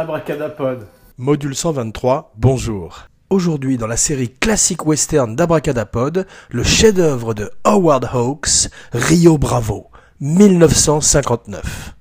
Abracadapod. Module 123, bonjour. Aujourd'hui, dans la série classique western d'Abracadapod, le chef-d'œuvre de Howard Hawks, Rio Bravo, 1959.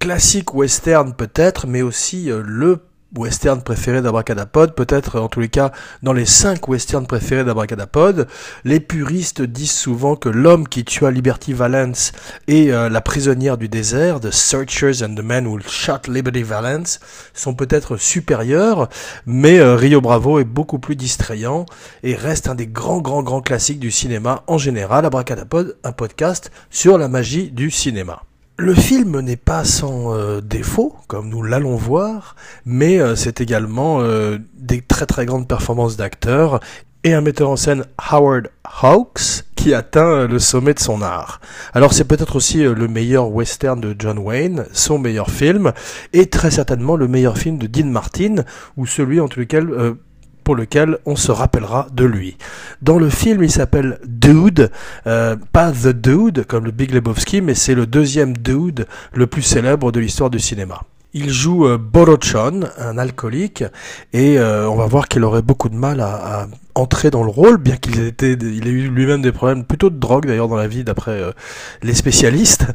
Classique western peut-être, mais aussi euh, le western préféré d'Abracadapod, peut-être en tous les cas dans les cinq westerns préférés d'Abracadapod. Les puristes disent souvent que l'homme qui tua Liberty Valance et euh, la prisonnière du désert, The Searchers and the Men Who Shot Liberty Valance, sont peut-être supérieurs, mais euh, Rio Bravo est beaucoup plus distrayant et reste un des grands grands grands classiques du cinéma en général. Abracadapod, un podcast sur la magie du cinéma. Le film n'est pas sans euh, défaut, comme nous l'allons voir, mais euh, c'est également euh, des très très grandes performances d'acteurs et un metteur en scène Howard Hawks qui atteint le sommet de son art. Alors c'est peut-être aussi le meilleur western de John Wayne, son meilleur film, et très certainement le meilleur film de Dean Martin, ou celui en tout cas pour lequel on se rappellera de lui. Dans le film, il s'appelle Dude, euh, pas The Dude comme le Big Lebowski, mais c'est le deuxième Dude le plus célèbre de l'histoire du cinéma. Il joue euh, Borochon, un alcoolique, et euh, on va voir qu'il aurait beaucoup de mal à, entrer dans le rôle, bien qu'il ait, eu lui-même des problèmes plutôt de drogue d'ailleurs dans la vie, d'après euh, les spécialistes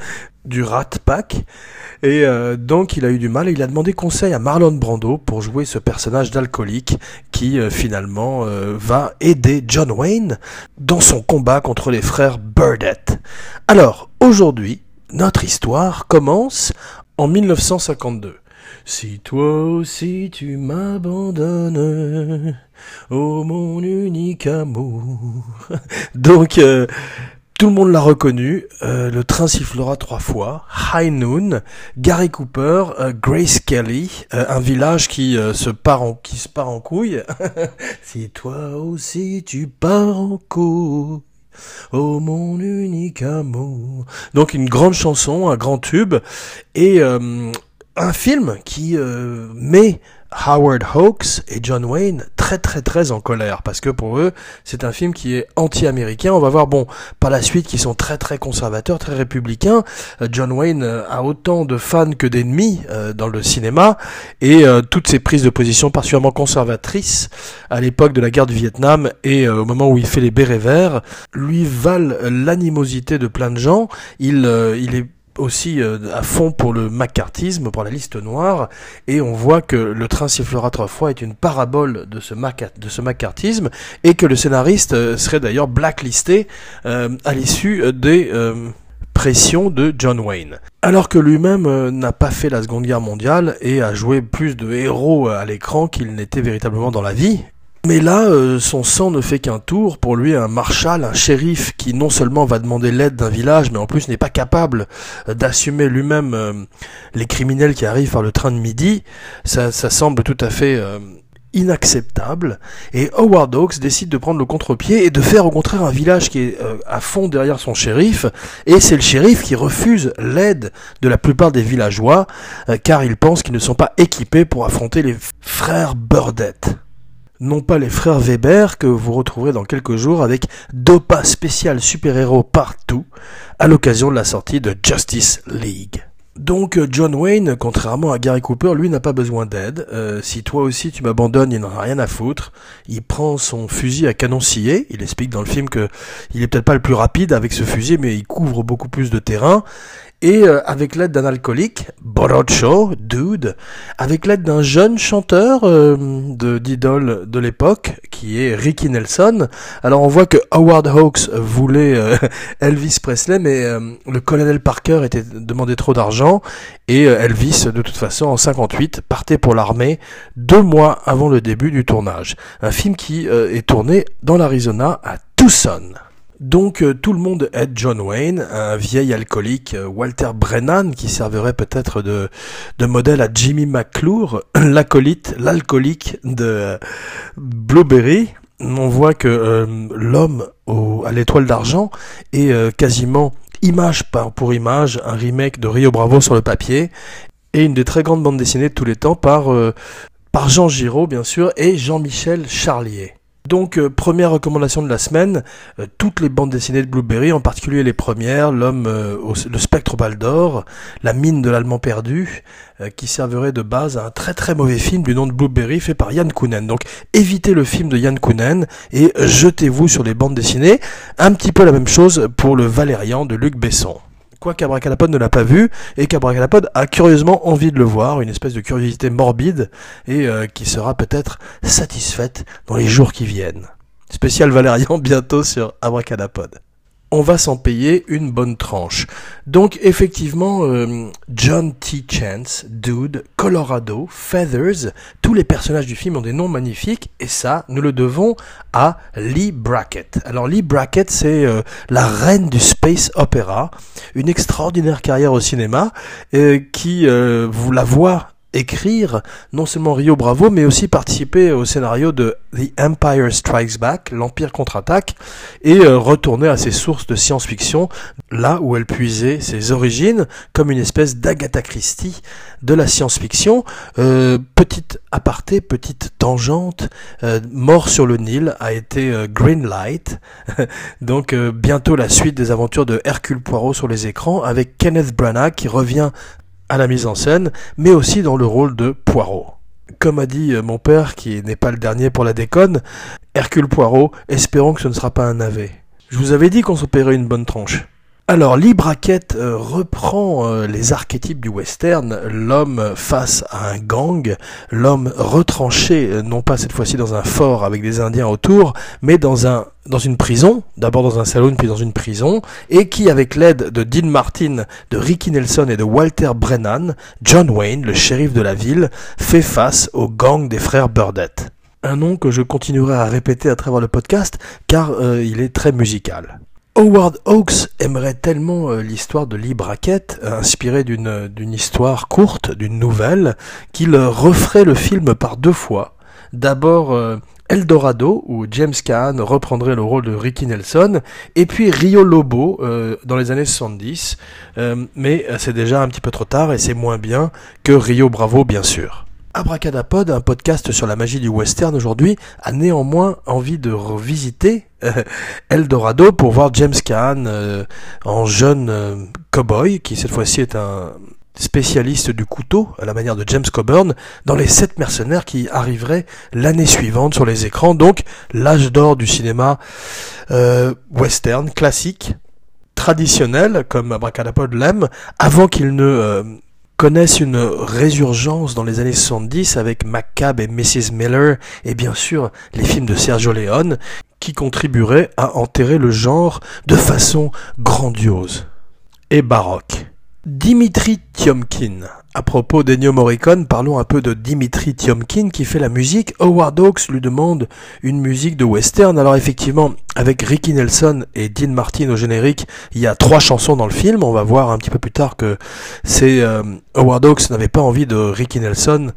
du Rat Pack. Et euh, donc il a eu du mal et il a demandé conseil à Marlon Brando pour jouer ce personnage d'alcoolique qui euh, finalement euh, va aider John Wayne dans son combat contre les frères Burdett. Alors aujourd'hui, notre histoire commence en 1952. Si toi aussi tu m'abandonnes, oh mon unique amour. Donc tout le monde l'a reconnu. Euh, le train sifflera trois fois. High Noon, Gary Cooper, euh, Grace Kelly, euh, un village qui se part en qui se part en couille. si toi aussi tu pars en couille. Oh mon unique amour. Donc une grande chanson, un grand tube et un film qui met Howard Hawks et John Wayne très très très en colère parce que pour eux c'est un film qui est anti-américain. On va voir bon par la suite qu'ils sont très très conservateurs, très républicains. Euh, John Wayne euh, a autant de fans que d'ennemis euh, dans le cinéma et toutes ses prises de position particulièrement conservatrices à l'époque de la guerre du Vietnam et au moment où il fait les bérets verts lui valent l'animosité de plein de gens. Il il est aussi euh, à fond pour le macartisme, pour la liste noire, et on voit que Le train sifflera trois fois est une parabole de ce, de macartisme, et que le scénariste euh, serait d'ailleurs blacklisté euh, à l'issue des pressions de John Wayne. Alors que lui-même n'a pas fait la Seconde Guerre mondiale et a joué plus de héros à l'écran qu'il n'était véritablement dans la vie, mais là, euh, son sang ne fait qu'un tour. Pour lui, un marshal, un shérif qui non seulement va demander l'aide d'un village, mais en plus n'est pas capable euh, d'assumer lui-même euh, les criminels qui arrivent par le train de midi, ça, semble tout à fait inacceptable. Et Howard Hawks décide de prendre le contre-pied et de faire au contraire un village qui est à fond derrière son shérif. Et c'est le shérif qui refuse l'aide de la plupart des villageois, car il pense qu'ils ne sont pas équipés pour affronter les frères Burdett non pas les frères Weber que vous retrouverez dans quelques jours avec Dopa spécial super-héros partout à l'occasion de la sortie de Justice League. Donc euh, John Wayne, contrairement à Gary Cooper, lui n'a pas besoin d'aide. Euh, si toi aussi tu m'abandonnes, il n'en a rien à foutre. Il prend son fusil à canon scié. Il explique dans le film que il est peut-être pas le plus rapide avec ce fusil, mais il couvre beaucoup plus de terrain et euh, avec l'aide d'un alcoolique, Borocho, Dude, avec l'aide d'un jeune chanteur euh, de d'idole de l'époque, qui est Ricky Nelson. Alors on voit que Howard Hawks voulait euh, Elvis Presley, mais le colonel Parker était demandé trop d'argent, et Elvis, de toute façon, en 58, partait pour l'armée deux mois avant le début du tournage. Un film qui est tourné dans l'Arizona à Tucson. Donc euh, tout le monde aide John Wayne, un vieil alcoolique, euh, Walter Brennan, qui servirait peut-être de, modèle à Jimmy McClure, l'acolyte, l'alcoolique de euh, Blueberry. On voit que l'homme à l'étoile d'argent est quasiment image par, pour image un remake de Rio Bravo sur le papier et une des très grandes bandes dessinées de tous les temps par, par Jean Giraud bien sûr et Jean-Michel Charlier. Donc, euh, première recommandation de la semaine, euh, toutes les bandes dessinées de Blueberry, en particulier les premières, L'homme, euh, le spectre d'or, La mine de l'allemand perdu, qui servirait de base à un très très mauvais film du nom de Blueberry fait par Yann Kounen. Donc, évitez le film de Yann Kounen et jetez-vous sur les bandes dessinées. Un petit peu la même chose pour le Valérian de Luc Besson quoi qu'Abracadapod ne l'a pas vu, et qu'Abracadapod a curieusement envie de le voir, une espèce de curiosité morbide, et euh, qui sera peut-être satisfaite dans les jours qui viennent. Spécial Valérian bientôt sur Abracadapod on va s'en payer une bonne tranche. Donc effectivement, euh, John T. Chance, Dude, Colorado, Feathers, tous les personnages du film ont des noms magnifiques et ça, nous le devons à Lee Brackett. Alors Lee Brackett, c'est euh, la reine du space opera, une extraordinaire carrière au cinéma euh, qui, vous la voit écrire non seulement Rio Bravo, mais aussi participer au scénario de The Empire Strikes Back, l'Empire contre-attaque, et euh, retourner à ses sources de science-fiction, là où elle puisait ses origines, comme une espèce d'Agatha Christie de la science-fiction. Euh, petite aparté, petite tangente, euh, Mort sur le Nil a été Green Light, donc bientôt la suite des aventures de Hercule Poirot sur les écrans, avec Kenneth Branagh qui revient à la mise en scène, mais aussi dans le rôle de Poirot. Comme a dit euh, mon père, qui n'est pas le dernier pour la déconne, Hercule Poirot, espérons que ce ne sera pas un navet. Je vous avais dit qu'on s'opérait une bonne tranche. Alors, Lee Brackett euh, reprend euh, les archétypes du western, l'homme face à un gang, l'homme retranché, euh, non pas cette fois-ci dans un fort avec des Indiens autour, mais dans un dans une prison, d'abord dans un saloon puis dans une prison, et qui, avec l'aide de Dean Martin, de Ricky Nelson et de Walter Brennan, John Wayne, le shérif de la ville, fait face au gang des frères Burdett. Un nom que je continuerai à répéter à travers le podcast, car il est très musical. Howard Hawks aimerait tellement euh, l'histoire de Lee Brackett, euh, inspirée d'une, d'une histoire courte, d'une nouvelle, qu'il referait le film par deux fois. D'abord euh, Eldorado, où James Caan reprendrait le rôle de Ricky Nelson, et puis Rio Lobo dans les années 70. mais c'est déjà un petit peu trop tard et c'est moins bien que Rio Bravo, bien sûr. Abracadapod, un podcast sur la magie du western aujourd'hui, a néanmoins envie de revisiter euh, Eldorado pour voir James Caan euh, en jeune euh, cowboy, qui cette fois-ci est un spécialiste du couteau, à la manière de James Coburn, dans les sept mercenaires qui arriveraient l'année suivante sur les écrans, donc l'âge d'or du cinéma western classique, traditionnel, comme Abracadapod l'aime, avant qu'il ne connaissent une résurgence dans les années 70 avec McCabe et Mrs. Miller et bien sûr les films de Sergio Leone qui contribueraient à enterrer le genre de façon grandiose et baroque. Dimitri Tiomkin. À propos d'Ennio Morricone, parlons un peu de Dimitri Tiomkin qui fait la musique. Howard Hawks lui demande une musique de western. Alors effectivement, avec Ricky Nelson et Dean Martin au générique, il y a trois chansons dans le film. On va voir un petit peu plus tard que c'est euh, Howard Hawks n'avait pas envie de Ricky Nelson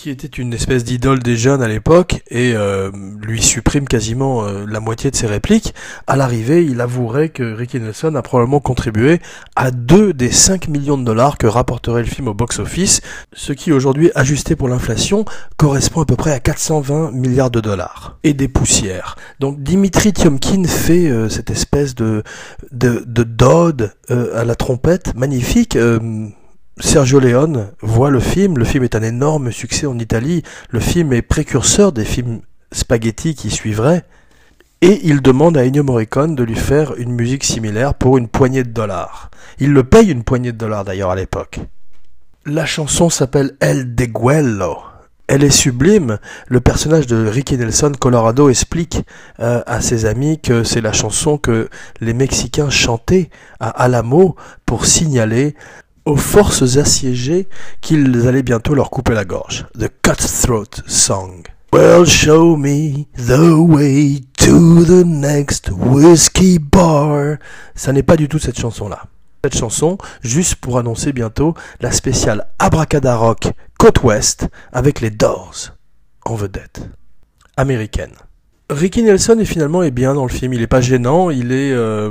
qui était une espèce d'idole des jeunes à l'époque et euh, lui supprime quasiment euh, la moitié de ses répliques. À l'arrivée, il avouerait que Ricky Nelson a probablement contribué à deux des 5 millions de dollars que rapporterait le film au box-office, ce qui aujourd'hui, ajusté pour l'inflation, correspond à peu près à 420 milliards de dollars. Et des poussières. Donc Dimitri Tiomkin fait euh, cette espèce de, de, de dode à la trompette magnifique Sergio Leone voit le film, le film est un énorme succès en Italie, le film est précurseur des films spaghetti qui suivraient, et il demande à Ennio Morricone de lui faire une musique similaire pour une poignée de dollars. Il le paye une poignée de dollars d'ailleurs à l'époque. La chanson s'appelle El Deguello. Elle est sublime. Le personnage de Ricky Nelson Colorado explique euh, à ses amis que c'est la chanson que les Mexicains chantaient à Alamo pour signaler aux forces assiégées qu'ils allaient bientôt leur couper la gorge. The Cutthroat Song. Well, show me the way to the next whiskey bar. Ça n'est pas du tout cette chanson-là. Cette chanson, juste pour annoncer bientôt la spéciale Abracadarock Côte Ouest avec les Doors en vedette américaine. Ricky Nelson est finalement est bien dans le film. Il est pas gênant, il est euh,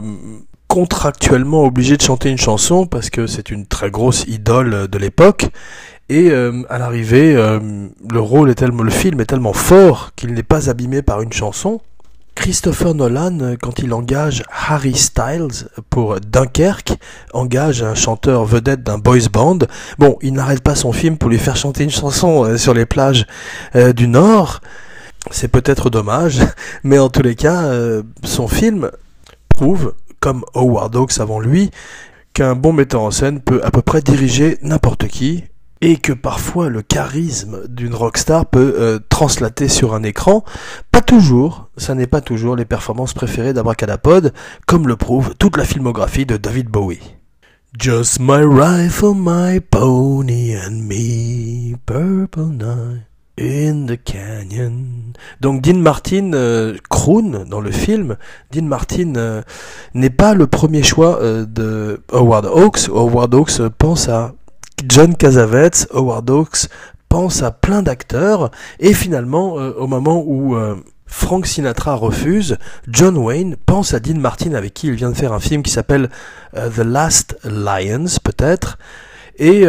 contractuellement obligé de chanter une chanson parce que c'est une très grosse idole de l'époque. Et euh, à l'arrivée, euh, le rôle est tellement, le film est tellement fort qu'il n'est pas abîmé par une chanson. Christopher Nolan, quand il engage Harry Styles pour Dunkerque, engage un chanteur vedette d'un boys band. Bon, il n'arrête pas son film pour lui faire chanter une chanson euh, sur les plages du Nord. C'est peut-être dommage, mais en tous les cas, son film prouve comme Howard Hawks avant lui, qu'un bon metteur en scène peut à peu près diriger n'importe qui, et que parfois le charisme d'une rockstar peut euh, translater sur un écran. Pas toujours, ça n'est pas toujours les performances préférées d'Abracadapod, comme le prouve toute la filmographie de David Bowie. Just my rifle, my pony and me, purple night. In the Canyon. Donc Dean Martin euh, croon dans le film. Dean Martin euh, n'est pas le premier choix euh, de Howard Hawks. Howard Hawks pense à John Cassavetes. Howard Hawks pense à plein d'acteurs. Et finalement, au moment où Frank Sinatra refuse, John Wayne pense à Dean Martin avec qui il vient de faire un film qui s'appelle The Last Lions peut-être. Et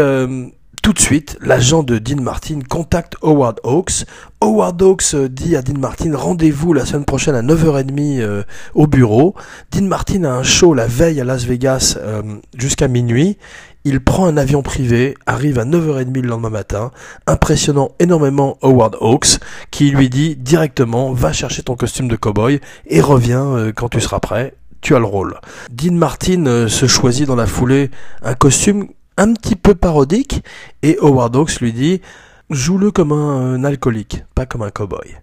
tout de suite, l'agent de Dean Martin contacte Howard Hawks. Howard Hawks euh, dit à Dean Martin rendez-vous la semaine prochaine à 9h30 euh, au bureau. Dean Martin a un show la veille à Las Vegas euh, jusqu'à minuit. Il prend un avion privé, arrive à 9h30 le lendemain matin, impressionnant énormément Howard Hawks, qui lui dit directement va chercher ton costume de cowboy et reviens quand tu seras prêt tu as le rôle. Dean Martin se choisit dans la foulée un costume un petit peu parodique, et Howard Hawks lui dit Joue-le comme un, alcoolique, pas comme un cowboy.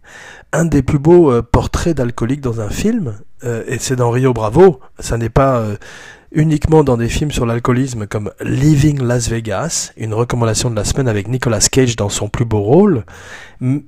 Un des plus beaux euh, portraits d'alcoolique dans un film, euh, et c'est dans Rio Bravo, ça n'est pas euh, uniquement dans des films sur l'alcoolisme comme Leaving Las Vegas, une recommandation de la semaine avec Nicolas Cage dans son plus beau rôle,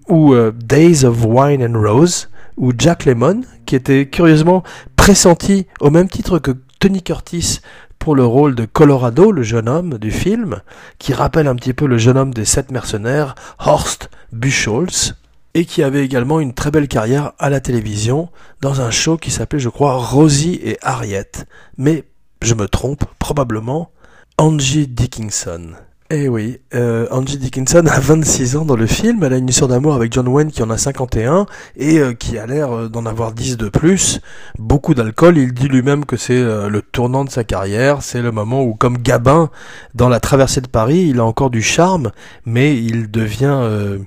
ou Days of Wine and Rose, ou Jack Lemmon, qui était curieusement pressenti au même titre que Tony Curtis pour le rôle de Colorado, le jeune homme du film, qui rappelle un petit peu le jeune homme des sept mercenaires, Horst Buchholz, et qui avait également une très belle carrière à la télévision dans un show qui s'appelait, je crois, Rosie et Harriet. Mais je me trompe, probablement Angie Dickinson. Eh oui, euh, Angie Dickinson a 26 ans dans le film, elle a une histoire d'amour avec John Wayne qui en a 51 et euh, qui a l'air euh, d'en avoir 10 de plus, beaucoup d'alcool, il dit lui-même que c'est le tournant de sa carrière, c'est le moment où comme Gabin dans la traversée de Paris, il a encore du charme, mais il devient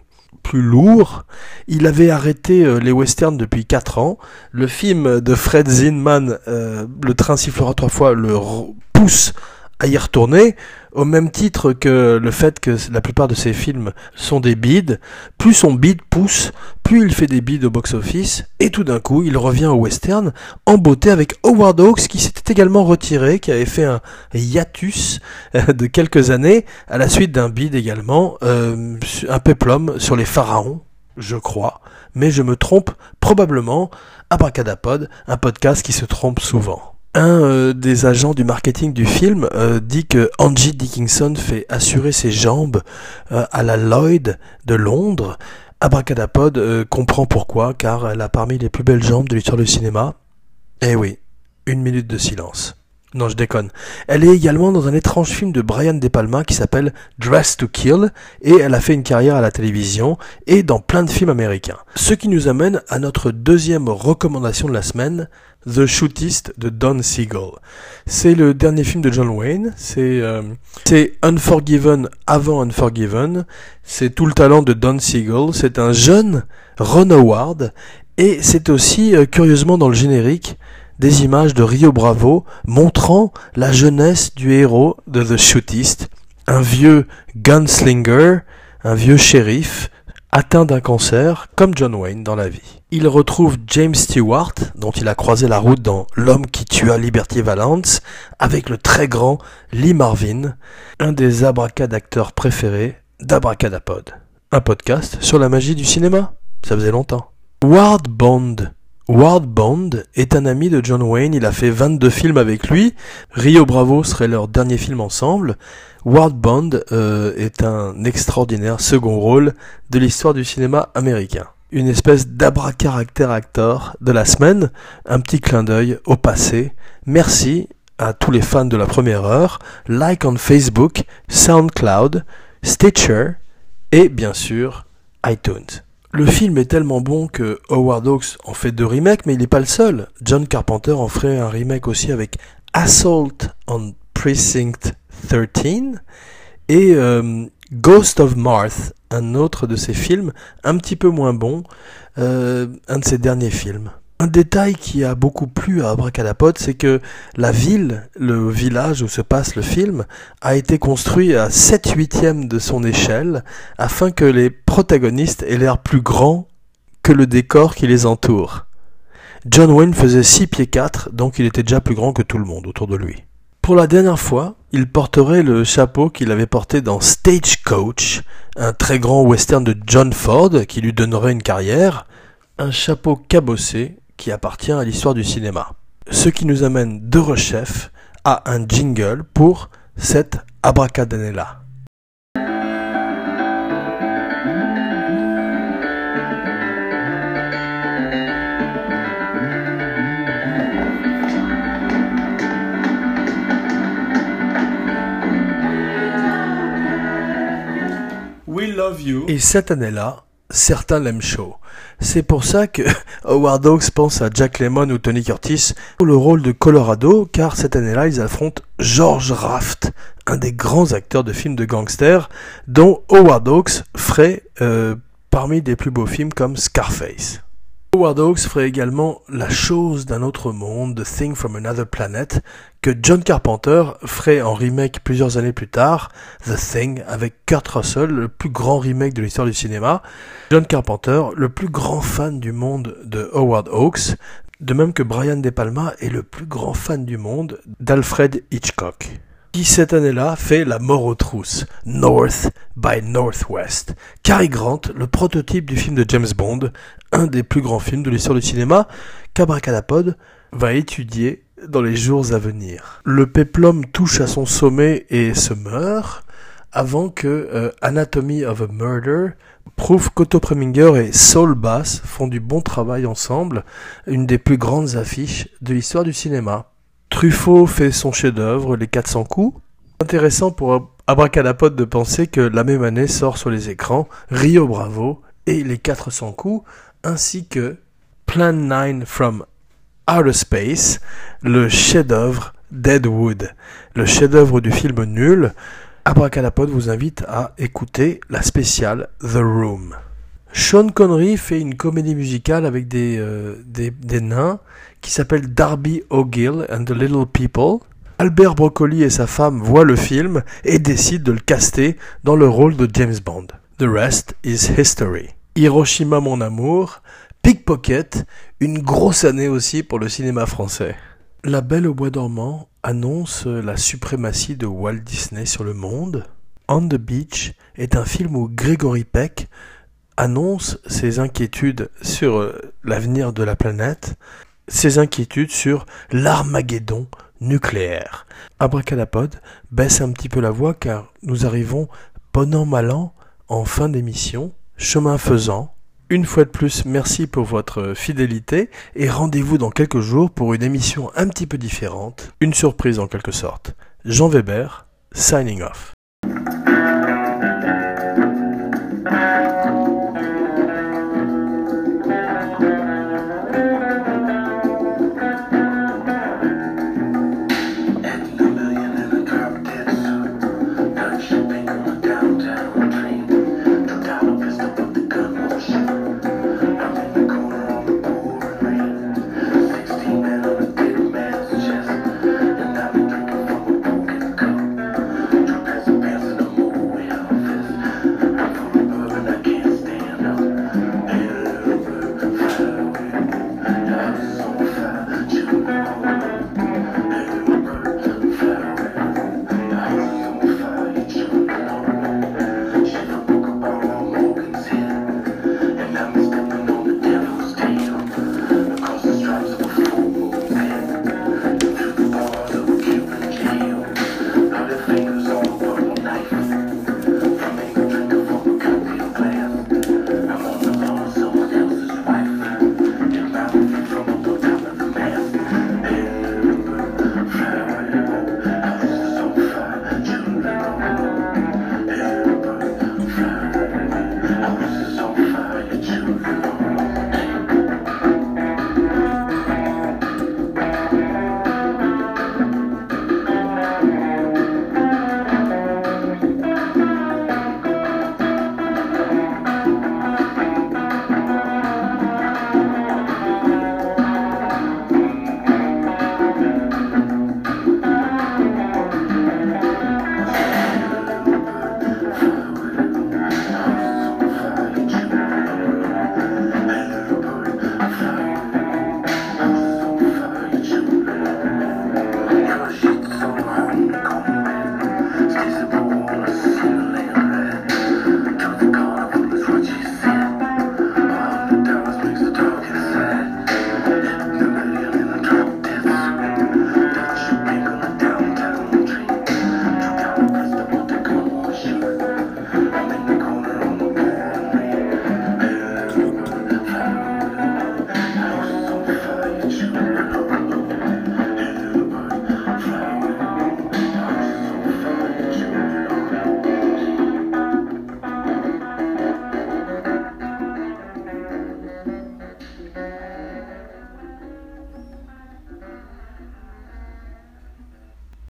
plus lourd. Il avait arrêté les westerns depuis 4 ans. Le film de Fred Zinman, Le train sifflera trois fois, le pousse à y retourner, au même titre que le fait que la plupart de ses films sont des bides. Plus son bide pousse, plus il fait des bides au box-office, et tout d'un coup, il revient au western en beauté avec Howard Hawks qui s'était également retiré, qui avait fait un hiatus euh, de quelques années à la suite d'un bide également, euh, un peplum sur les pharaons, je crois, mais je me trompe probablement. Abracadapod, un podcast qui se trompe souvent. Un euh, des agents du marketing du film euh, dit que Angie Dickinson fait assurer ses jambes euh, à la Lloyd de Londres. Abracadapod comprend pourquoi, car elle a parmi les plus belles jambes de l'histoire du cinéma. Eh oui, une minute de silence. Non, je déconne. Elle est également dans un étrange film de Brian De Palma qui s'appelle Dress to Kill et elle a fait une carrière à la télévision et dans plein de films américains. Ce qui nous amène à notre deuxième recommandation de la semaine, The Shootist de Don Siegel. C'est le dernier film de John Wayne. C'est euh, Unforgiven avant Unforgiven. C'est tout le talent de Don Siegel. C'est un jeune Ron Howard et c'est aussi euh, curieusement dans le générique des images de Rio Bravo montrant la jeunesse du héros de The Shootist, un vieux gunslinger, un vieux shérif atteint d'un cancer, comme John Wayne dans la vie. Il retrouve James Stewart, dont il a croisé la route dans L'homme qui tua Liberty Valance, avec le très grand Lee Marvin, un des abracadacteurs préférés d'Abracadapod. Un podcast sur la magie du cinéma. Ça faisait longtemps. Ward Bond Ward Bond est un ami de John Wayne, il a fait 22 films avec lui. Rio Bravo serait leur dernier film ensemble. Ward Bond euh, est un extraordinaire second rôle de l'histoire du cinéma américain. une espèce d'abracaractère actor de la semaine, un petit clin d'œil au passé. Merci à tous les fans de la première heure, like on Facebook, SoundCloud, Stitcher et bien sûr iTunes. Le film est tellement bon que Howard Hawks en fait deux remakes, mais il n'est pas le seul. John Carpenter en ferait un remake aussi avec Assault on Precinct 13 et euh, Ghost of Mars, un autre de ses films, un petit peu moins bon, euh, un de ses derniers films. Un détail qui a beaucoup plu à Abracadapod, c'est que la ville, le village où se passe le film, a été construit à 7 huitièmes de son échelle, afin que les protagonistes aient l'air plus grands que le décor qui les entoure. John Wayne faisait 6 pieds 4, donc il était déjà plus grand que tout le monde autour de lui. Pour la dernière fois, il porterait le chapeau qu'il avait porté dans Stagecoach, un très grand western de John Ford qui lui donnerait une carrière, un chapeau cabossé qui appartient à l'histoire du cinéma. Ce qui nous amène de rechef à un jingle pour cette abracadanella. We love you. Et cette année-là, certains l'aiment chaud. C'est pour ça que Howard Hawks pense à Jack Lemmon ou Tony Curtis pour le rôle de Colorado, car cette année-là, ils affrontent George Raft, un des grands acteurs de films de gangsters, dont Howard Hawks ferait euh, parmi des plus beaux films comme Scarface. Howard Hawks ferait également La chose d'un autre monde, The Thing from Another Planet, que John Carpenter ferait en remake plusieurs années plus tard, The Thing, avec Kurt Russell, le plus grand remake de l'histoire du cinéma. John Carpenter, le plus grand fan du monde de Howard Hawks, de même que Brian De Palma est le plus grand fan du monde d'Alfred Hitchcock qui cette année-là fait La mort aux trousses, North by Northwest. Cary Grant, le prototype du film de James Bond, un des plus grands films de l'histoire du cinéma, qu'Abracadapod va étudier dans les jours à venir. Le péplum touche à son sommet et se meurt avant que euh, Anatomy of a Murder prouve qu'Otto Preminger et Saul Bass font du bon travail ensemble, une des plus grandes affiches de l'histoire du cinéma. Truffaut fait son chef-d'œuvre, Les 400 coups. Intéressant pour Abracadapod de penser que la même année sort sur les écrans Rio Bravo et Les 400 coups, ainsi que Plan 9 from Outer Space, le chef-d'œuvre Deadwood, le chef-d'œuvre du film nul. Abracadapod vous invite à écouter la spéciale The Room. Sean Connery fait une comédie musicale avec des, euh, nains qui s'appelle Darby O'Gill and the Little People. Albert Broccoli et sa femme voient le film et décident de le caster dans le rôle de James Bond. The rest is history. Hiroshima mon amour, Pickpocket, une grosse année aussi pour le cinéma français. La Belle au bois dormant annonce la suprématie de Walt Disney sur le monde. On the Beach est un film où Gregory Peck annonce ses inquiétudes sur euh, l'avenir de la planète, ses inquiétudes sur l'Armageddon nucléaire. Abracadapod baisse un petit peu la voix car nous arrivons, bon an mal en fin d'émission, chemin faisant. Une fois de plus, merci pour votre fidélité et rendez-vous dans quelques jours pour une émission un petit peu différente, une surprise en quelque sorte. Jean Weber, signing off.